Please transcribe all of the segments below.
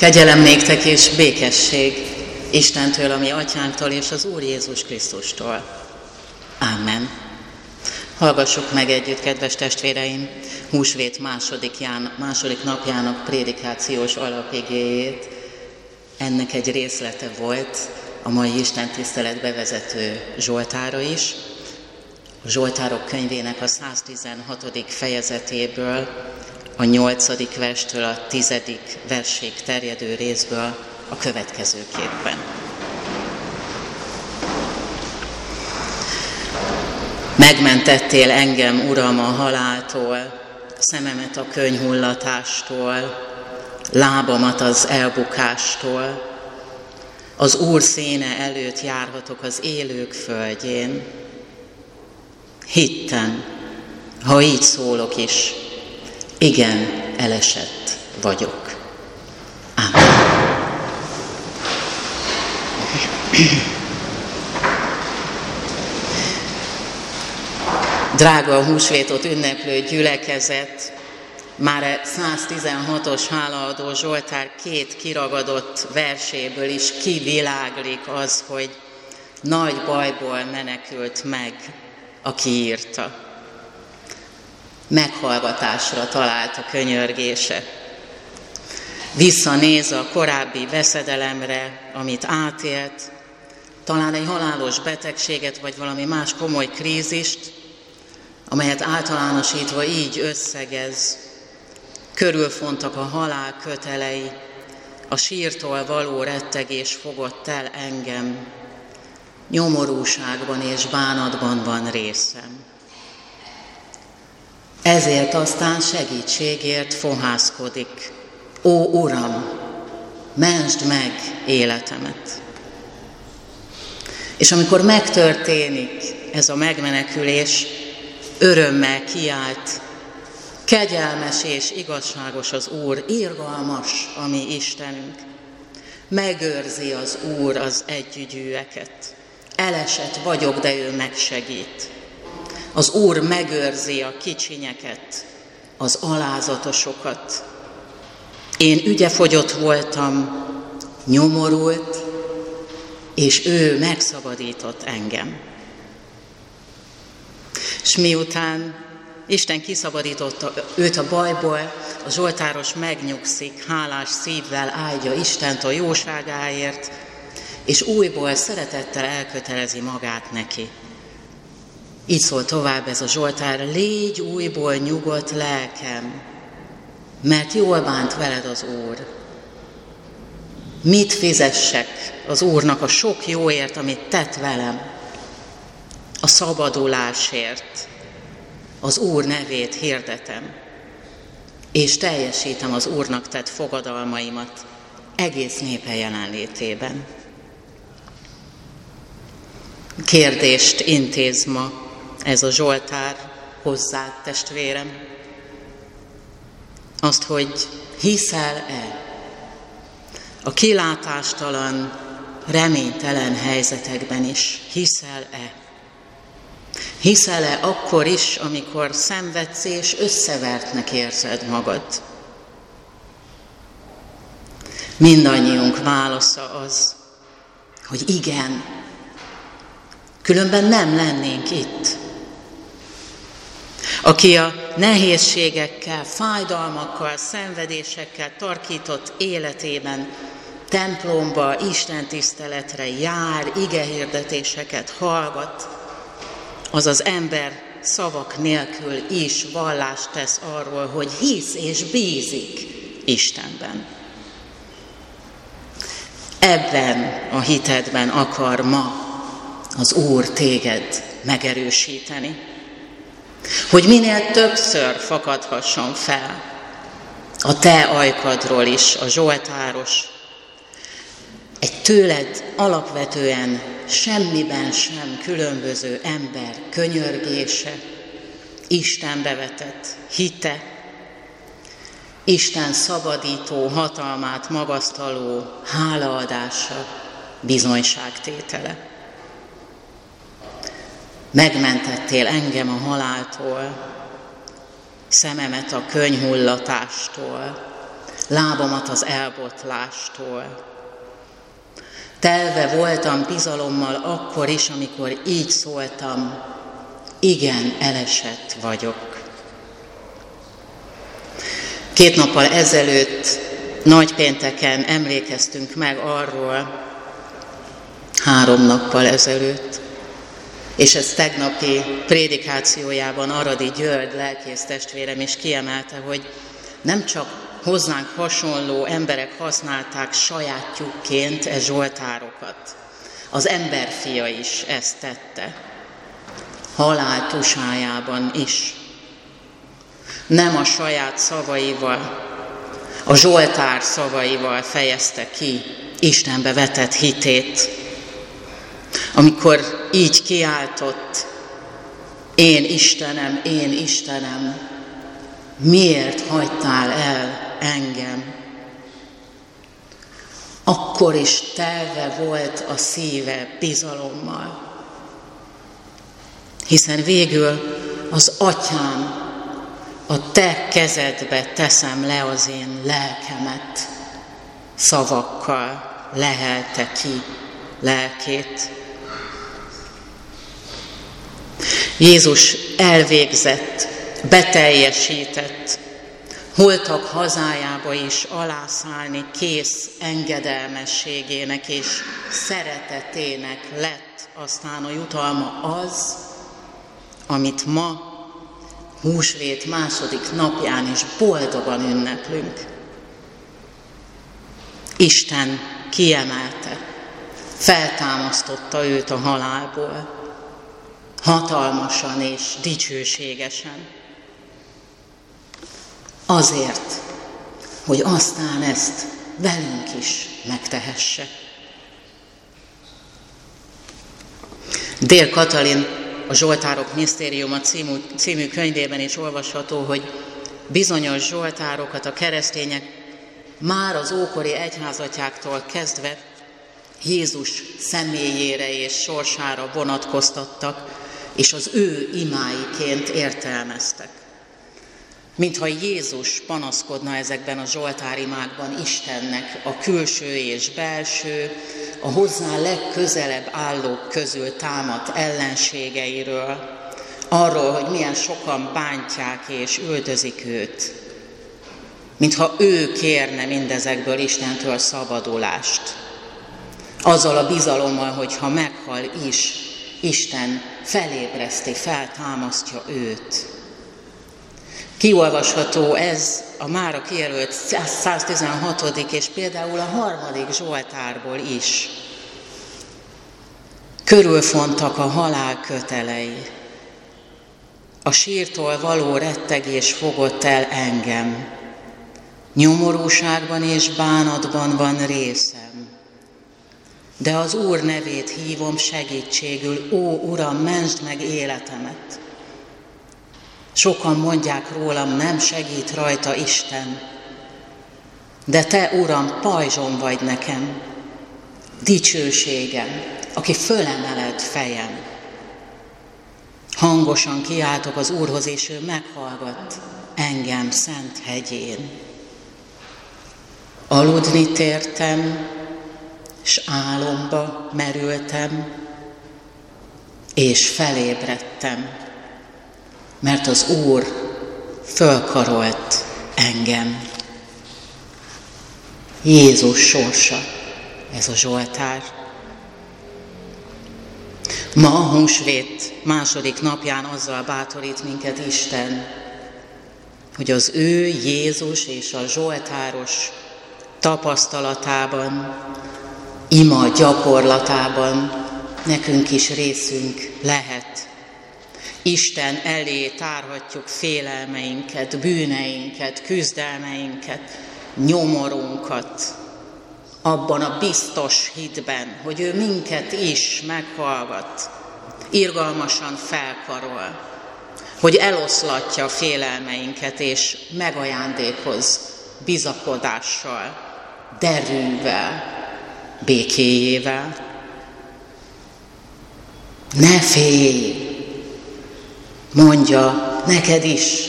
Kegyelem néktek és békesség Istentől, ami atyánktól és az Úr Jézus Krisztustól. Amen. Hallgassuk meg együtt, kedves testvéreim, húsvét második, ján, második napjának prédikációs alapigéjét. Ennek egy részlete volt a mai Isten tisztelet bevezető Zsoltára is. Zsoltárok könyvének a 116. fejezetéből, a 8. verstől a 10. versig terjedő részből a következőképpen. Megmentettél engem, Uram, a haláltól, szememet a könyhullatástól, lábamat az elbukástól. Az Úr széne előtt járhatok az élők földjén. Hittem, ha így szólok is, igen, elesett vagyok. Amen. Drága a húsvétot ünneplő gyülekezet, már 116-os hálaadó Zsoltár két kiragadott verséből is kiviláglik az, hogy nagy bajból menekült meg, aki írta. Meghallgatásra talált a könyörgése. Visszanéz a korábbi veszedelemre, amit átélt, talán egy halálos betegséget, vagy valami más komoly krízist, amelyet általánosítva így összegez, körülfontak a halál kötelei, a sírtól való rettegés fogott el engem, nyomorúságban és bánatban van részem. Ezért aztán segítségért fohászkodik. Ó Uram, mentsd meg életemet! És amikor megtörténik ez a megmenekülés, örömmel kiált, kegyelmes és igazságos az Úr, irgalmas a mi Istenünk. Megőrzi az Úr az együgyűeket. Elesett vagyok, de ő megsegít. Az Úr megőrzi a kicsinyeket, az alázatosokat. Én ügyefogyott voltam, nyomorult, és ő megszabadított engem. És miután Isten kiszabadította őt a bajból, a Zsoltáros megnyugszik, hálás szívvel áldja Istent a jóságáért, és újból szeretettel elkötelezi magát neki. Így szól tovább ez a Zsoltár, légy újból nyugodt lelkem, mert jól bánt veled az Úr. Mit fizessek az Úrnak a sok jóért, amit tett velem? A szabadulásért. Az Úr nevét hirdetem, és teljesítem az Úrnak tett fogadalmaimat egész népe jelenlétében. Kérdést intéz ma ez a Zsoltár hozzá, testvérem. Azt, hogy hiszel-e a kilátástalan, reménytelen helyzetekben is hiszel-e? Hiszel-e akkor is, amikor szenvedsz és összevertnek érzed magad? Mindannyiunk válasza az, hogy igen, különben nem lennénk itt. Aki a nehézségekkel, fájdalmakkal, szenvedésekkel tarkított életében templomba, Isten tiszteletre jár, igehirdetéseket hallgat, az az ember szavak nélkül is vallást tesz arról, hogy hisz és bízik Istenben. Ebben a hitedben akar ma az Úr téged megerősíteni, hogy minél többször fakadhasson fel a te ajkadról is a Zsoltáros, egy tőled alapvetően semmiben sem különböző ember könyörgése, Istenbe vetett hite, Isten szabadító hatalmát magasztaló hálaadása, bizonyságtétele. Megmentettél engem a haláltól, szememet a könyhullatástól, lábamat az elbotlástól. Telve voltam bizalommal akkor is, amikor így szóltam, igen, elesett vagyok. Két nappal ezelőtt, nagypénteken emlékeztünk meg arról, három nappal ezelőtt, és ez tegnapi prédikációjában Aradi György lelkész testvérem is kiemelte, hogy nem csak hozzánk hasonló emberek használták sajátjukként e zsoltárokat. Az emberfia is ezt tette, halál tusájában is. Nem a saját szavaival, a Zsoltár szavaival fejezte ki Istenbe vetett hitét, amikor így kiáltott, én Istenem, én Istenem, miért hagytál el engem. Akkor is telve volt a szíve bizalommal. Hiszen végül az atyám, a te kezedbe teszem le az én lelkemet, szavakkal lehelte ki lelkét. Jézus elvégzett, beteljesített holtak hazájába is alászállni kész engedelmességének és szeretetének lett aztán a jutalma az, amit ma húsvét második napján is boldogan ünneplünk. Isten kiemelte, feltámasztotta őt a halálból, hatalmasan és dicsőségesen Azért, hogy aztán ezt velünk is megtehesse. Dél Katalin a Zsoltárok Misztériuma című, című könyvében is olvasható, hogy bizonyos zsoltárokat a keresztények már az ókori egyházatjáktól kezdve Jézus személyére és sorsára vonatkoztattak, és az ő imáiként értelmeztek mintha Jézus panaszkodna ezekben a zsoltárimákban Istennek a külső és belső, a hozzá legközelebb állók közül támadt ellenségeiről, arról, hogy milyen sokan bántják és üldözik őt, mintha ő kérne mindezekből Istentől szabadulást. Azzal a bizalommal, hogy ha meghal is, Isten felébreszti, feltámasztja őt. Kiolvasható ez a mára kijelölt 116. és például a harmadik Zsoltárból is. Körülfontak a halál kötelei. A sírtól való rettegés fogott el engem. Nyomorúságban és bánatban van részem. De az Úr nevét hívom segítségül, ó Uram, mentsd meg életemet. Sokan mondják rólam, nem segít rajta Isten. De te, Uram, pajzsom vagy nekem, dicsőségem, aki fölemeled fejem. Hangosan kiáltok az Úrhoz, és ő meghallgat engem szent hegyén. Aludni tértem, s álomba merültem, és felébredtem mert az Úr fölkarolt engem. Jézus sorsa, ez a Zsoltár. Ma a húsvét második napján azzal bátorít minket Isten, hogy az ő Jézus és a Zsoltáros tapasztalatában, ima gyakorlatában. Nekünk is részünk lehet. Isten elé tárhatjuk félelmeinket, bűneinket, küzdelmeinket, nyomorunkat, abban a biztos hitben, hogy ő minket is meghallgat, irgalmasan felkarol, hogy eloszlatja a félelmeinket és megajándékoz bizakodással, derűvel, békéjével. Ne félj, mondja neked is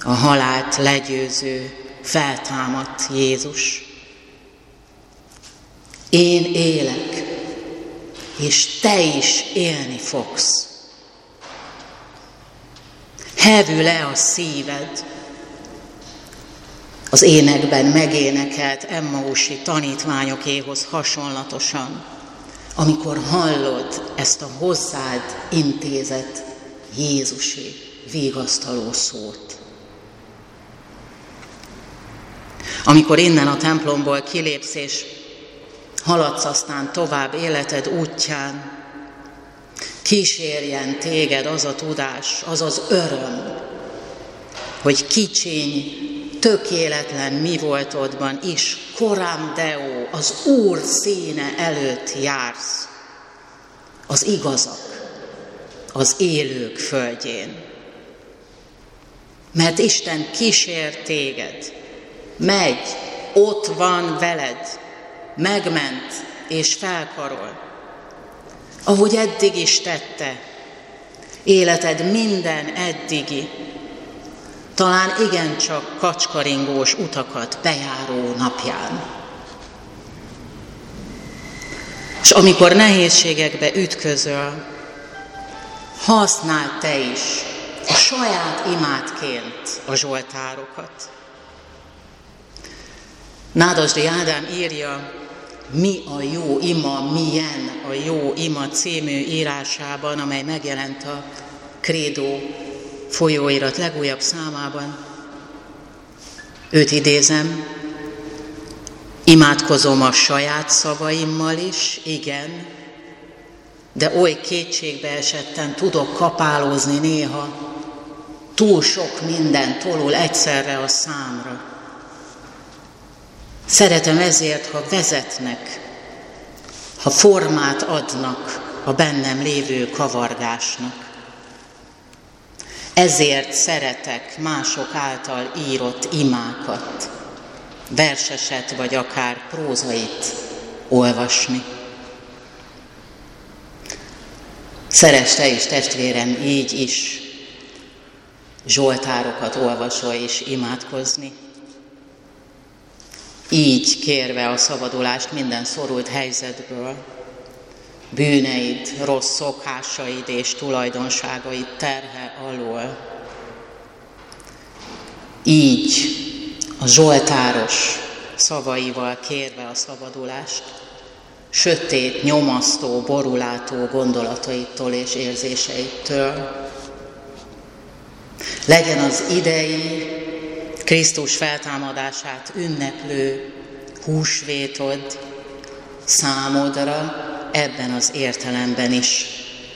a halált legyőző feltámadt Jézus. Én élek, és te is élni fogsz. Hevül le a szíved, az énekben megénekelt Emmausi tanítványokéhoz hasonlatosan, amikor hallod ezt a hozzád intézet Jézusi vigasztaló szót. Amikor innen a templomból kilépsz és haladsz aztán tovább életed útján, kísérjen téged az a tudás, az az öröm, hogy kicsiny, tökéletlen mi voltodban is, korám Deo, az Úr színe előtt jársz, az igazak, az élők földjén. Mert Isten kísér téged, megy, ott van veled, megment és felkarol, ahogy eddig is tette, életed minden eddigi, talán igencsak kacskaringós utakat bejáró napján. És amikor nehézségekbe ütközöl, használd te is a saját imádként a zsoltárokat. Nádasdi Ádám írja, mi a jó ima, milyen a jó ima című írásában, amely megjelent a Krédó folyóirat legújabb számában. Őt idézem, imádkozom a saját szavaimmal is, igen, de oly kétségbe esetten tudok kapálózni néha, túl sok minden tolul egyszerre a számra. Szeretem ezért, ha vezetnek, ha formát adnak a bennem lévő kavargásnak. Ezért szeretek mások által írott imákat, verseset vagy akár prózait olvasni. Szeres te is, testvérem, így is zsoltárokat olvasva és imádkozni. Így kérve a szabadulást minden szorult helyzetből, bűneid, rossz szokásaid és tulajdonságaid terhe alól. Így a Zsoltáros szavaival kérve a szabadulást, sötét, nyomasztó, borulátó gondolataitól és érzéseitől. Legyen az idei Krisztus feltámadását ünneplő húsvétod számodra ebben az értelemben is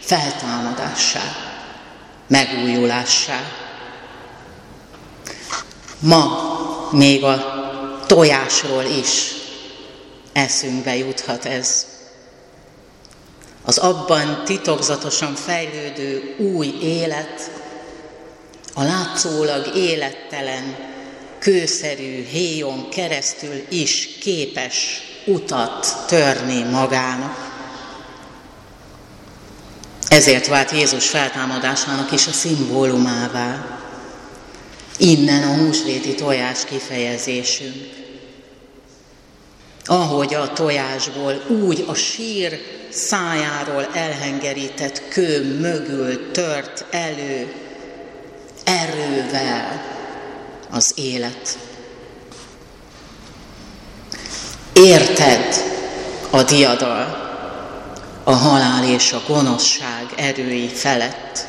feltámadássá, megújulássá. Ma még a tojásról is eszünkbe juthat ez. Az abban titokzatosan fejlődő új élet, a látszólag élettelen, kőszerű héjon keresztül is képes utat törni magának. Ezért vált Jézus feltámadásának is a szimbólumává. Innen a húsvéti tojás kifejezésünk. Ahogy a tojásból, úgy a sír szájáról elhengerített kő mögül tört elő erővel az élet. Érted a diadal, a halál és a gonoszság erői felett.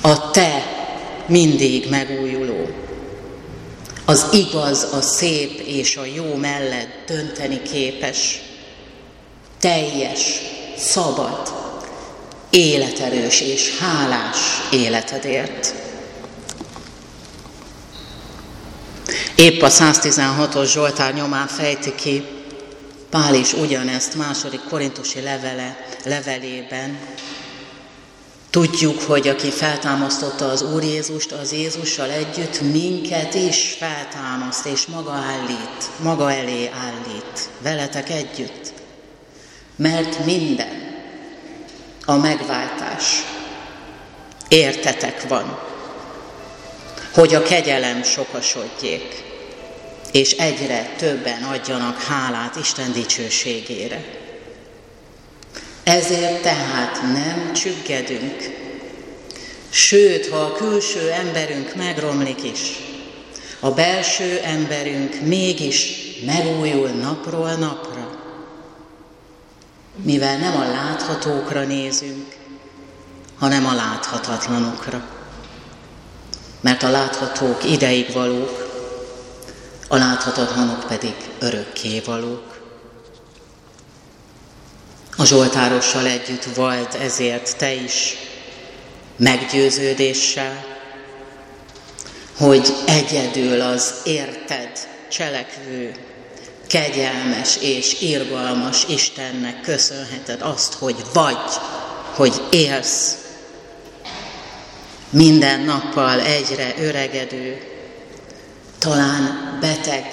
A te mindig megújuló, az igaz, a szép és a jó mellett dönteni képes, teljes, szabad, életerős és hálás életedért. Épp a 116-os Zsoltár nyomán fejti ki, Pál is ugyanezt második korintusi levele, levelében. Tudjuk, hogy aki feltámasztotta az Úr Jézust, az Jézussal együtt minket is feltámaszt, és maga állít, maga elé állít, veletek együtt. Mert minden a megváltás értetek van. hogy a kegyelem sokasodjék, és egyre többen adjanak hálát Isten dicsőségére. Ezért tehát nem csüggedünk, sőt, ha a külső emberünk megromlik is, a belső emberünk mégis megújul napról napra, mivel nem a láthatókra nézünk, hanem a láthatatlanokra. Mert a láthatók ideig valók, a láthatatlanok pedig örökké valók. A Zsoltárossal együtt volt ezért te is meggyőződéssel, hogy egyedül az érted cselekvő, kegyelmes és irgalmas Istennek köszönheted azt, hogy vagy, hogy élsz, minden nappal egyre öregedő, talán beteg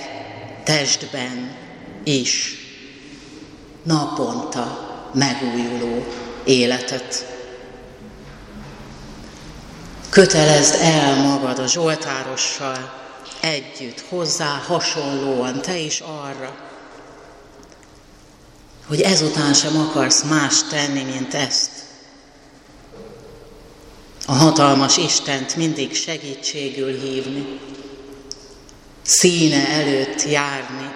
testben is naponta megújuló életet. Kötelezd el magad a Zsoltárossal együtt, hozzá hasonlóan, te is arra, hogy ezután sem akarsz más tenni, mint ezt. A hatalmas Istent mindig segítségül hívni, színe előtt járni,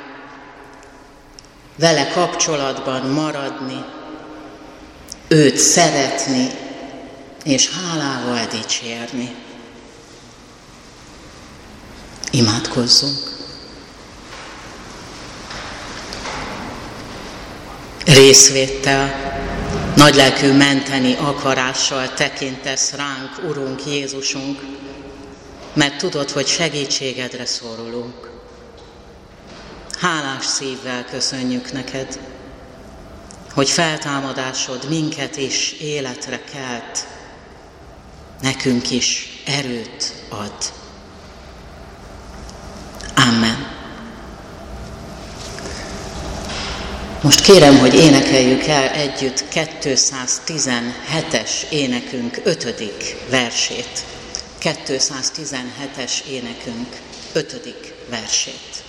vele kapcsolatban maradni, őt szeretni és hálával dicsérni. Imádkozzunk! Részvéttel, nagylelkű menteni akarással tekintesz ránk, Urunk Jézusunk, mert tudod, hogy segítségedre szorulunk. Hálás szívvel köszönjük neked, hogy feltámadásod minket is életre kelt, nekünk is erőt ad. Amen. Most kérem, hogy énekeljük el együtt 217-es énekünk ötödik versét. 217-es énekünk ötödik versét.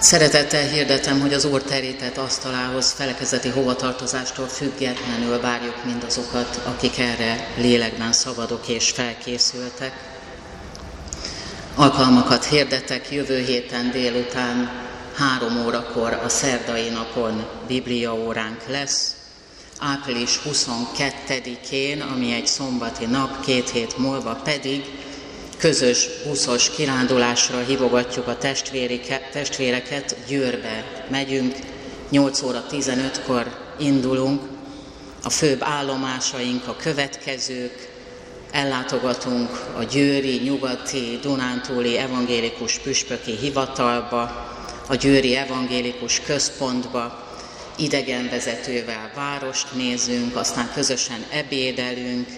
Szeretettel hirdetem, hogy az Úr terített asztalához felekezeti hovatartozástól függetlenül várjuk mindazokat, akik erre lélekben szabadok és felkészültek. Alkalmakat hirdetek jövő héten délután három órakor a szerdai napon Biblia óránk lesz, április 22-én, ami egy szombati nap, két hét múlva pedig közös buszos kirándulásra hívogatjuk a testvéreket, Győrbe megyünk, 8 óra 15-kor indulunk, a főbb állomásaink a következők, ellátogatunk a Győri, Nyugati, Dunántúli Evangélikus Püspöki Hivatalba, a Győri Evangélikus Központba, idegenvezetővel várost nézünk, aztán közösen ebédelünk,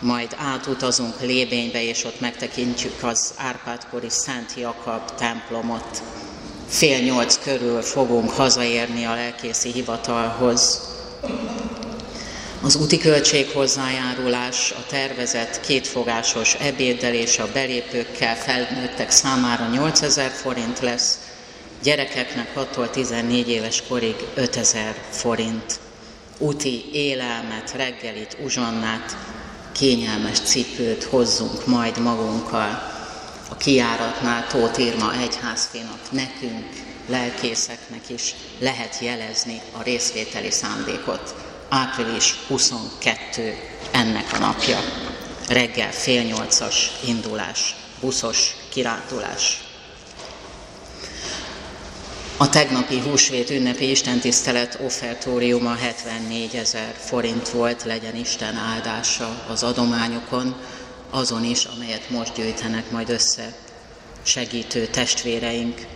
majd átutazunk Lébénybe, és ott megtekintjük az Árpádkori Szent Jakab templomot. Fél nyolc körül fogunk hazaérni a lelkészi hivatalhoz. Az úti költség hozzájárulás a tervezett kétfogásos ebéddel és a belépőkkel felnőttek számára 8000 forint lesz, gyerekeknek 6 14 éves korig 5000 forint. Úti élelmet, reggelit, uzsonnát kényelmes cipőt hozzunk majd magunkkal. a kiáratnál Tóth Irma egyházfénak, nekünk, lelkészeknek is lehet jelezni a részvételi szándékot. Április 22 ennek a napja. Reggel fél nyolcas indulás, buszos kirándulás. A tegnapi húsvét ünnepi istentisztelet offertóriuma 74 ezer forint volt, legyen Isten áldása az adományokon, azon is, amelyet most gyűjtenek majd össze segítő testvéreink.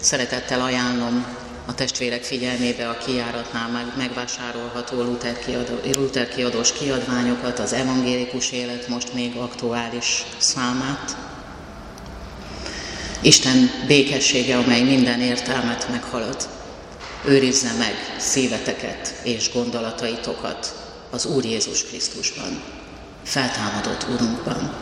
Szeretettel ajánlom a testvérek figyelmébe a kiáratnál megvásárolható Luther, kiadó, Luther kiadós kiadványokat, az evangélikus élet most még aktuális számát. Isten békessége, amely minden értelmet meghalad, őrizze meg szíveteket és gondolataitokat az Úr Jézus Krisztusban, feltámadott Urunkban.